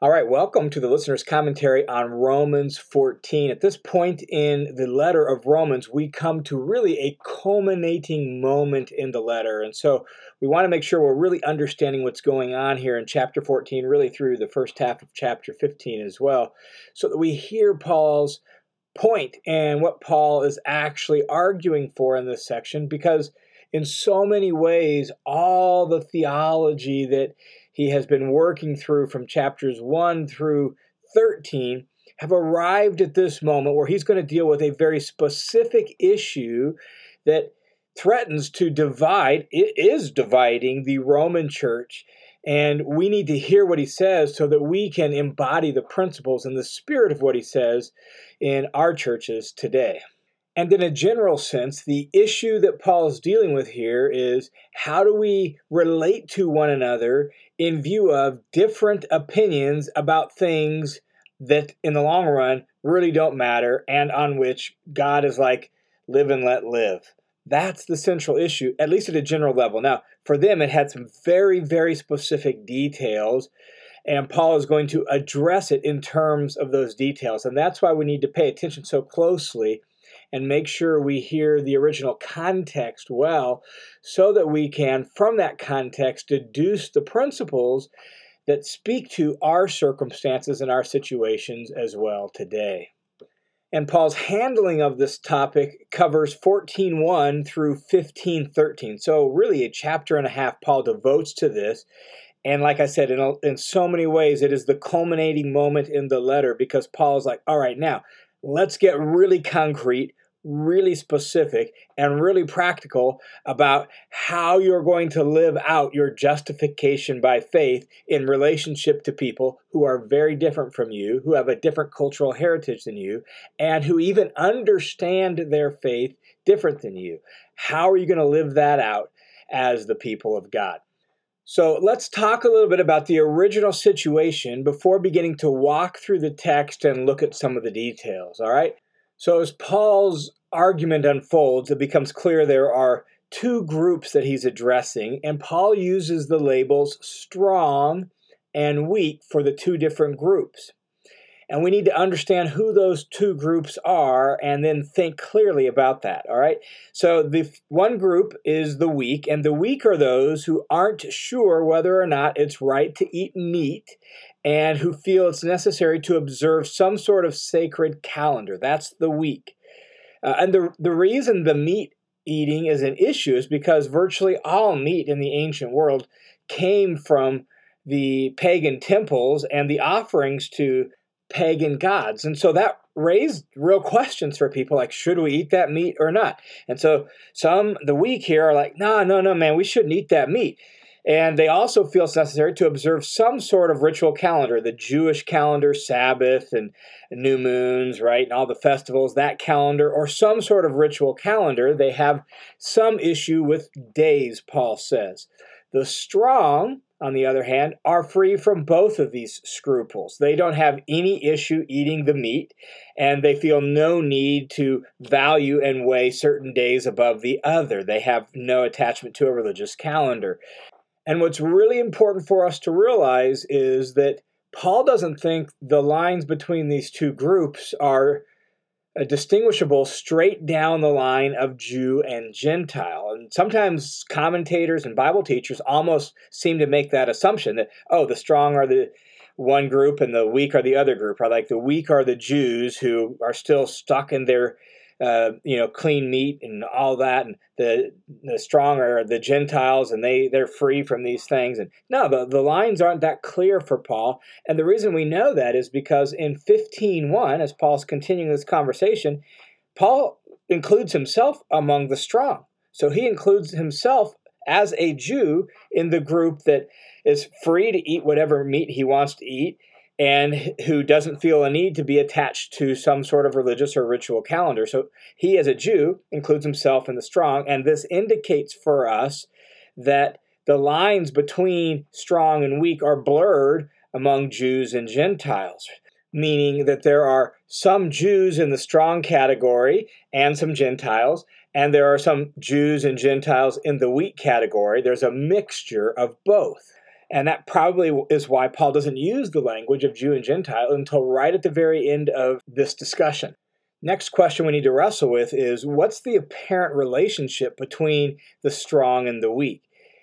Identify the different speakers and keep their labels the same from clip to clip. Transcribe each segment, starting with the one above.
Speaker 1: All right, welcome to the listener's commentary on Romans 14. At this point in the letter of Romans, we come to really a culminating moment in the letter. And so we want to make sure we're really understanding what's going on here in chapter 14, really through the first half of chapter 15 as well, so that we hear Paul's point and what Paul is actually arguing for in this section, because in so many ways, all the theology that he has been working through from chapters 1 through 13 have arrived at this moment where he's going to deal with a very specific issue that threatens to divide, it is dividing the Roman church. And we need to hear what he says so that we can embody the principles and the spirit of what he says in our churches today. And in a general sense, the issue that Paul is dealing with here is how do we relate to one another in view of different opinions about things that in the long run really don't matter and on which God is like, live and let live. That's the central issue, at least at a general level. Now, for them, it had some very, very specific details, and Paul is going to address it in terms of those details. And that's why we need to pay attention so closely and make sure we hear the original context well so that we can, from that context, deduce the principles that speak to our circumstances and our situations as well today. And Paul's handling of this topic covers 14.1 through 15.13. So, really, a chapter and a half Paul devotes to this. And like I said, in, a, in so many ways, it is the culminating moment in the letter because Paul's like, all right, now let's get really concrete, really specific, and really practical about how you're going to live out your justification by faith in relationship to people who are very different from you, who have a different cultural heritage than you, and who even understand their faith different than you. How are you going to live that out as the people of God? So let's talk a little bit about the original situation before beginning to walk through the text and look at some of the details, all right? So as Paul's argument unfolds, it becomes clear there are two groups that he's addressing, and Paul uses the labels strong and weak for the two different groups. And we need to understand who those two groups are and then think clearly about that. All right. So the one group is the weak, and the weak are those who aren't sure whether or not it's right to eat meat and who feel it's necessary to observe some sort of sacred calendar. That's the weak. Uh, and the, the reason the meat eating is an issue is because virtually all meat in the ancient world came from the pagan temples and the offerings to pagan gods. And so that raised real questions for people like, should we eat that meat or not? And so some, the weak here, are like, no, no, no, man, we shouldn't eat that meat. And they also feel it's necessary to observe some sort of ritual calendar, the Jewish calendar, Sabbath and new moons, right, and all the festivals, that calendar, or some sort of ritual calendar. They have some issue with days, Paul says. The strong on the other hand, are free from both of these scruples. They don't have any issue eating the meat, and they feel no need to value and weigh certain days above the other. They have no attachment to a religious calendar. And what's really important for us to realize is that Paul doesn't think the lines between these two groups are uh, distinguishable straight down the line of Jew and Gentile. And sometimes commentators and Bible teachers almost seem to make that assumption that, oh, the strong are the one group and the weak are the other group, or like the weak are the Jews who are still stuck in their uh, you know, clean meat and all that, and the the strong are the Gentiles, and they they're free from these things. And no, the, the lines aren't that clear for Paul. And the reason we know that is because in 15.1, as Paul's continuing this conversation, Paul includes himself among the strong. So he includes himself as a Jew in the group that is free to eat whatever meat he wants to eat and who doesn't feel a need to be attached to some sort of religious or ritual calendar. So he, as a Jew, includes himself in the strong, and this indicates for us that the lines between strong and weak are blurred among Jews and Gentiles, meaning that there are some Jews in the strong category and some Gentiles, and there are some Jews and Gentiles in the weak category. There's a mixture of both. And that probably is why Paul doesn't use the language of Jew and Gentile until right at the very end of this discussion. Next question we need to wrestle with is what's the apparent relationship between the strong and the weak?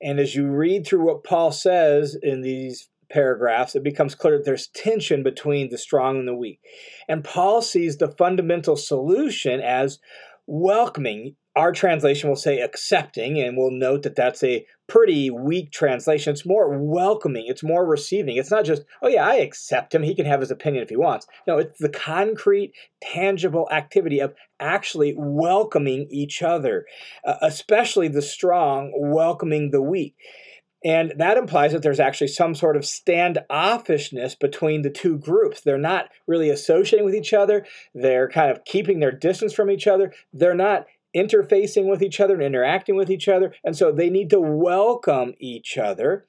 Speaker 1: And as you read through what Paul says in these paragraphs, it becomes clear that there's tension between the strong and the weak. And Paul sees the fundamental solution as welcoming. Our translation will say accepting, and we'll note that that's a pretty weak translation. It's more welcoming, it's more receiving. It's not just, oh, yeah, I accept him. He can have his opinion if he wants. No, it's the concrete, tangible activity of actually welcoming each other, uh, especially the strong welcoming the weak. And that implies that there's actually some sort of standoffishness between the two groups. They're not really associating with each other. They're kind of keeping their distance from each other. They're not interfacing with each other and interacting with each other. And so they need to welcome each other.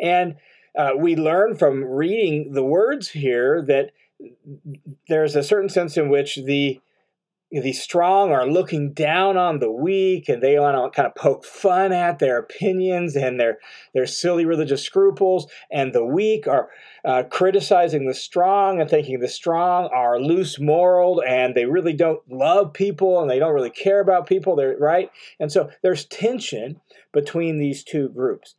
Speaker 1: And uh, we learn from reading the words here that there's a certain sense in which the the strong are looking down on the weak and they want to kind of poke fun at their opinions and their their silly religious scruples and the weak are uh, criticizing the strong and thinking the strong are loose moral and they really don't love people and they don't really care about people they're right and so there's tension between these two groups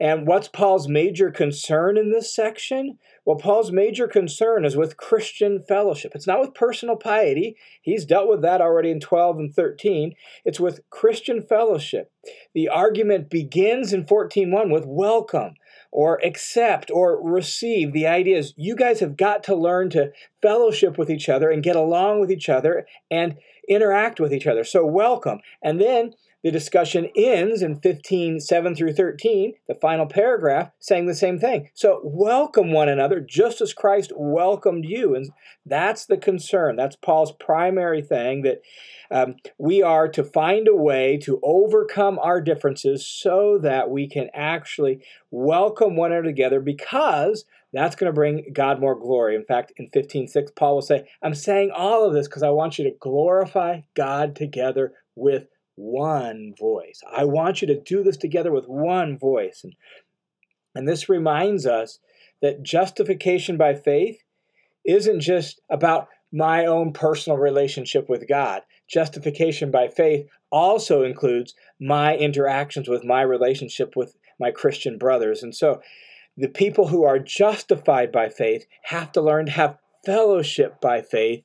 Speaker 1: and what's Paul's major concern in this section? Well, Paul's major concern is with Christian fellowship. It's not with personal piety. He's dealt with that already in 12 and 13. It's with Christian fellowship. The argument begins in 14:1 with welcome or accept or receive. The idea is you guys have got to learn to fellowship with each other and get along with each other and interact with each other. So welcome. And then the discussion ends in 15, 7 through 13, the final paragraph, saying the same thing. So welcome one another just as Christ welcomed you. And that's the concern. That's Paul's primary thing that um, we are to find a way to overcome our differences so that we can actually welcome one another together because that's going to bring God more glory. In fact, in 15:6, Paul will say, I'm saying all of this because I want you to glorify God together with one voice. I want you to do this together with one voice. And, and this reminds us that justification by faith isn't just about my own personal relationship with God. Justification by faith also includes my interactions with my relationship with my Christian brothers. And so the people who are justified by faith have to learn to have fellowship by faith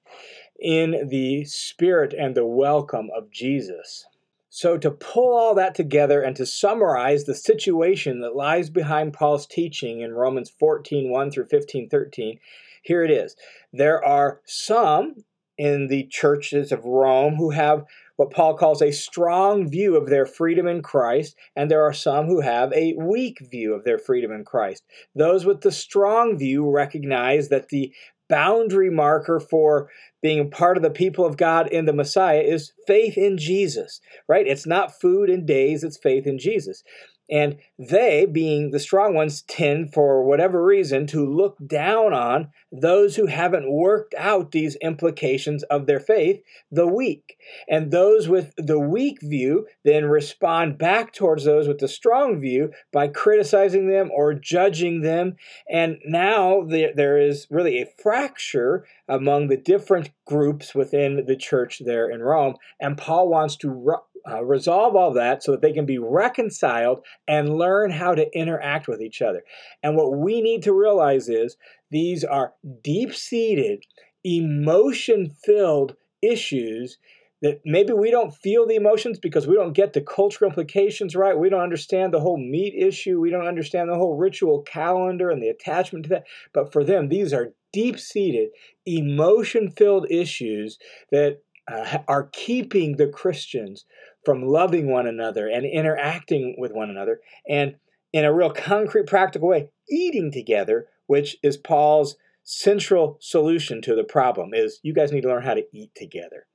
Speaker 1: in the spirit and the welcome of Jesus. So, to pull all that together and to summarize the situation that lies behind Paul's teaching in Romans 14 1 through 15 13, here it is. There are some in the churches of Rome who have what Paul calls a strong view of their freedom in Christ, and there are some who have a weak view of their freedom in Christ. Those with the strong view recognize that the boundary marker for being part of the people of God in the Messiah is faith in Jesus, right? It's not food and days, it's faith in Jesus. And they, being the strong ones, tend, for whatever reason, to look down on those who haven't worked out these implications of their faith, the weak. And those with the weak view then respond back towards those with the strong view by criticizing them or judging them. And now there, is really a fracture among the different groups within the church there in Rome. And Paul wants to uh, resolve all that so that they can be reconciled and learn how to interact with each other. And what we need to realize is these are deep seated, emotion filled issues that maybe we don't feel the emotions because we don't get the cultural implications right. We don't understand the whole meat issue. We don't understand the whole ritual calendar and the attachment to that. But for them, these are deep seated, emotion filled issues that uh, are keeping the Christians from loving one another and interacting with one another, and in a real concrete, practical way, eating together, which is Paul's central solution to the problem is you guys need to learn how to eat together.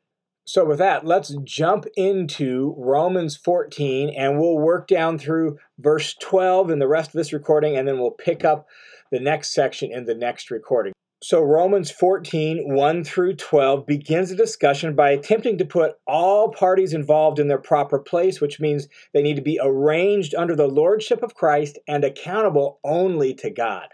Speaker 1: So with that, let's jump into Romans 14 and we'll work down through verse 12 in the rest of this recording and then we'll pick up the next section in the next recording. So, Romans 14, 1 through 12 begins a discussion by attempting to put all parties involved in their proper place, which means they need to be arranged under the lordship of Christ and accountable only to God.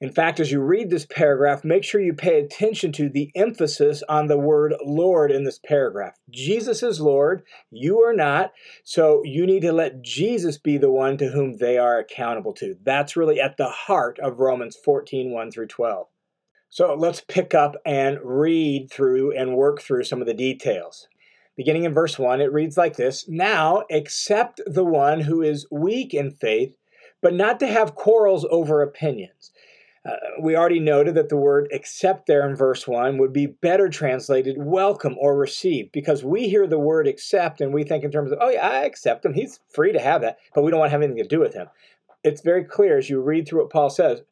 Speaker 1: In fact, as you read this paragraph, make sure you pay attention to the emphasis on the word Lord in this paragraph. Jesus is Lord, you are not, so you need to let Jesus be the one to whom they are accountable to. That's really at the heart of Romans 14 1 through 12. So let's pick up and read through and work through some of the details. Beginning in verse 1, it reads like this Now accept the one who is weak in faith, but not to have quarrels over opinions. Uh, we already noted that the word accept there in verse 1 would be better translated welcome or receive because we hear the word accept and we think in terms of, oh, yeah, I accept him. He's free to have that, but we don't want to have anything to do with him. It's very clear as you read through what Paul says,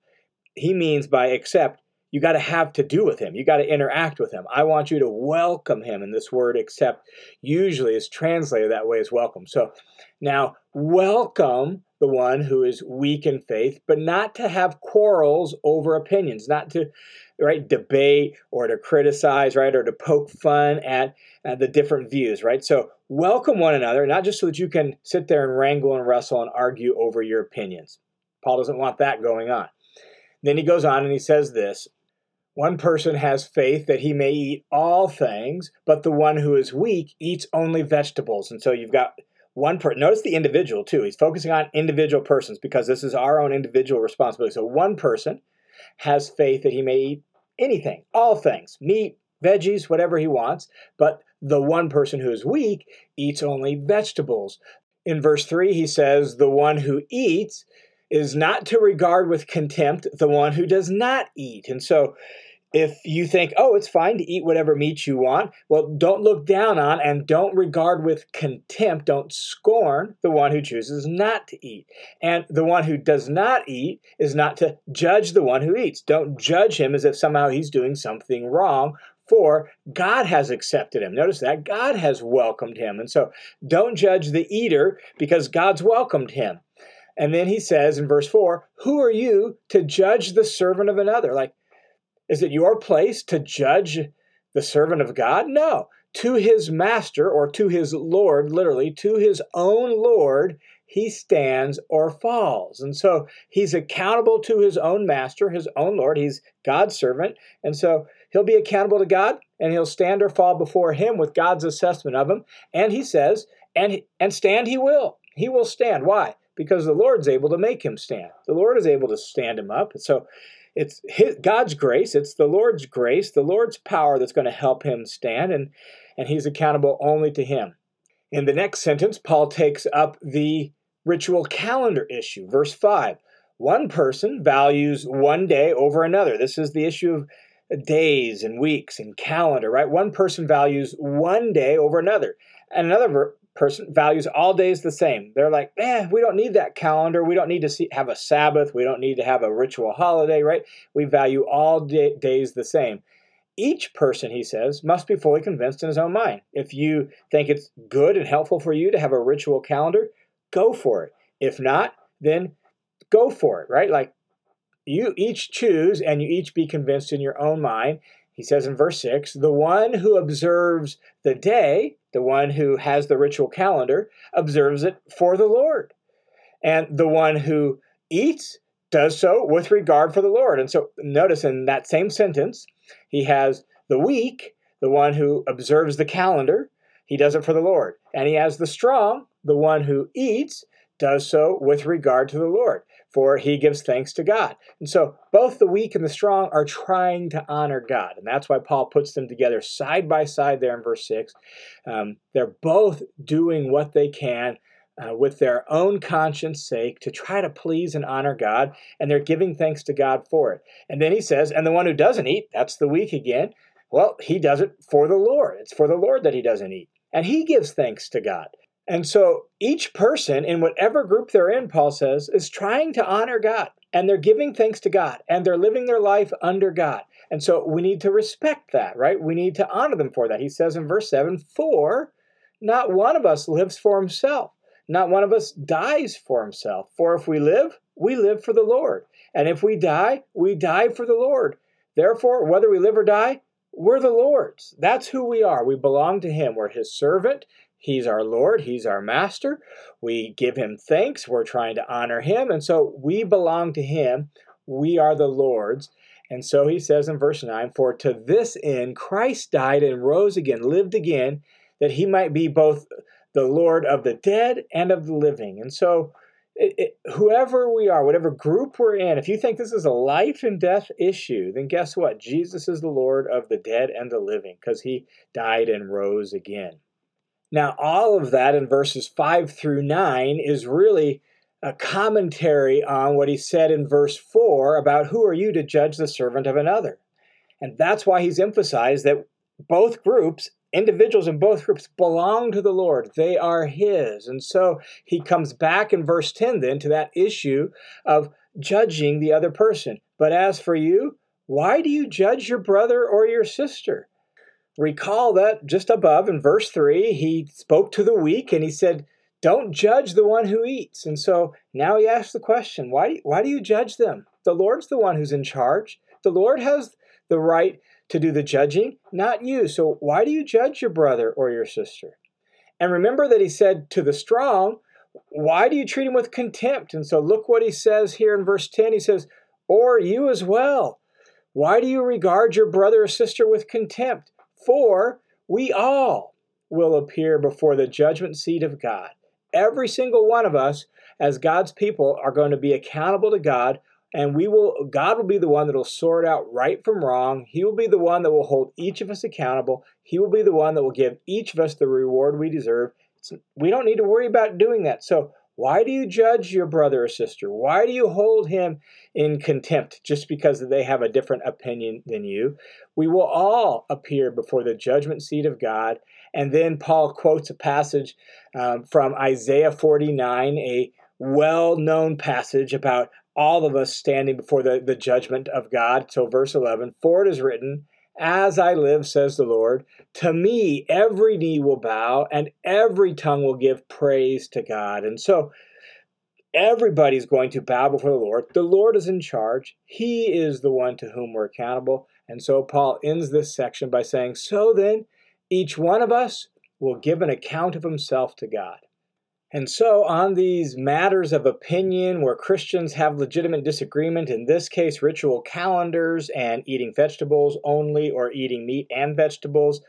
Speaker 1: he means by accept, you got to have to do with him. You got to interact with him. I want you to welcome him. And this word accept usually is translated that way as welcome. So now, welcome the one who is weak in faith, but not to have quarrels over opinions, not to right debate or to criticize, right, or to poke fun at, at the different views, right? So welcome one another, not just so that you can sit there and wrangle and wrestle and argue over your opinions. Paul doesn't want that going on. Then he goes on and he says this one person has faith that he may eat all things, but the one who is weak eats only vegetables. And so you've got one person. Notice the individual too. He's focusing on individual persons because this is our own individual responsibility. So one person has faith that he may eat anything, all things, meat, veggies, whatever he wants, but the one person who is weak eats only vegetables. In verse 3, he says, The one who eats is not to regard with contempt the one who does not eat. And so if you think, oh, it's fine to eat whatever meat you want, well, don't look down on and don't regard with contempt, don't scorn the one who chooses not to eat. And the one who does not eat is not to judge the one who eats. Don't judge him as if somehow he's doing something wrong. For God has accepted him. Notice that God has welcomed him. And so don't judge the eater because God's welcomed him. And then he says in verse 4, Who are you to judge the servant of another? Like, is it your place to judge the servant of God? No. To his master or to his Lord, literally, to his own Lord, he stands or falls. And so he's accountable to his own master, his own Lord. He's God's servant. And so he'll be accountable to God and he'll stand or fall before him with God's assessment of him. And he says, and, and stand he will. He will stand. Why? Because the Lord's able to make him stand. The Lord is able to stand him up. And so it's his, God's grace, it's the Lord's grace, the Lord's power that's going to help him stand, and, and he's accountable only to him. In the next sentence, Paul takes up the ritual calendar issue. Verse 5 One person values one day over another. This is the issue of days and weeks and calendar, right? One person values one day over another. And another person values all days the same. They're like, eh, we don't need that calendar. We don't need to see, have a Sabbath. We don't need to have a ritual holiday, right? We value all day, days the same. Each person, he says, must be fully convinced in his own mind. If you think it's good and helpful for you to have a ritual calendar, go for it. If not, then go for it, right? Like you each choose and you each be convinced in your own mind. He says in verse 6 the one who observes the day the one who has the ritual calendar, observes it for the Lord. And the one who eats does so with regard for the Lord. And so notice in that same sentence, he has the weak, the one who observes the calendar, he does it for the Lord. And he has the strong, the one who eats, does so with regard to the Lord for he gives thanks to God. And so both the weak and the strong are trying to honor God. And that's why Paul puts them together side by side there in verse 6. Um, they're both doing what they can. Uh, with their own conscience sake to try to please and honor God, and they're giving thanks to God for it. And then he says, and the one who doesn't eat, that's the weak again, well, he does it for the Lord. It's for the Lord that he doesn't eat. And he gives thanks to God. And so each person in whatever group they're in, Paul says, is trying to honor God and they're giving thanks to God and they're living their life under God. And so we need to respect that, right? We need to honor them for that. He says in verse 7 For not one of us lives for himself, not one of us dies for himself. For if we live, we live for the Lord. And if we die, we die for the Lord. Therefore, whether we live or die, we're the Lord's. That's who we are. We belong to Him. We're His servant. He's our Lord. He's our master. We give Him thanks. We're trying to honor Him. And so we belong to Him. We are the Lord's. And so he says in verse 9, For to this end Christ died and rose again, lived again, that he might be both the Lord of the dead and of the living. And so, it, it, whoever we are, whatever group we're in, if you think this is a life and death issue, then guess what? Jesus is the Lord of the dead and the living because he died and rose again. Now, all of that in verses 5 through 9 is really a commentary on what he said in verse 4 about who are you to judge the servant of another. And that's why he's emphasized that both groups, individuals in both groups, belong to the Lord. They are his. And so he comes back in verse 10 then to that issue of judging the other person. But as for you, why do you judge your brother or your sister? Recall that just above in verse 3, he spoke to the weak and he said, don't judge the one who eats. And so now he asks the question, why, why do you judge them? The Lord's the one who's in charge. The Lord has the right to do the judging, not you. So why do you judge your brother or your sister? And remember that he said to the strong, why do you treat him with contempt? And so look what he says here in verse 10. He says, or you as well. Why do you regard your brother or sister with contempt? For we all will appear before the judgment seat of God. Every single one of us, as God's people, are going to be accountable to God and we will god will be the one that will sort out right from wrong. He will be the one that will hold each of us accountable. He will be the one that will give each of us the reward we deserve. We don't need to worry about doing that. So why do you judge your brother or sister? Why do you hold him in contempt just because they have a different opinion than you? We will all appear before the judgment seat of god. And then Paul quotes a passage um, from Isaiah 49, a well known passage about all of us standing before the, the judgment of God. So, verse 11 For it is written, As I live, says the Lord, to me every knee will bow and every tongue will give praise to God. And so, everybody's going to bow before the Lord. The Lord is in charge, He is the one to whom we're accountable. And so, Paul ends this section by saying, So then, each one of us will give an account of himself to God. And so, on these matters of opinion where Christians have legitimate disagreement, in this case, ritual calendars and eating vegetables only or eating meat and vegetables,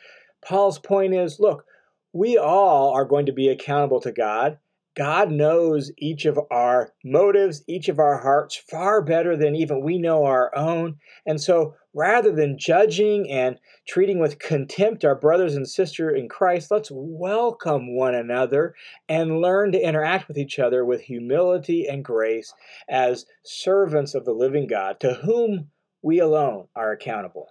Speaker 1: Paul's point is look, we all are going to be accountable to God, God knows each of our motives, each of our hearts far better than even we know our own. And so rather than judging and treating with contempt our brothers and sisters in Christ, let's welcome one another and learn to interact with each other with humility and grace as servants of the living God to whom we alone are accountable.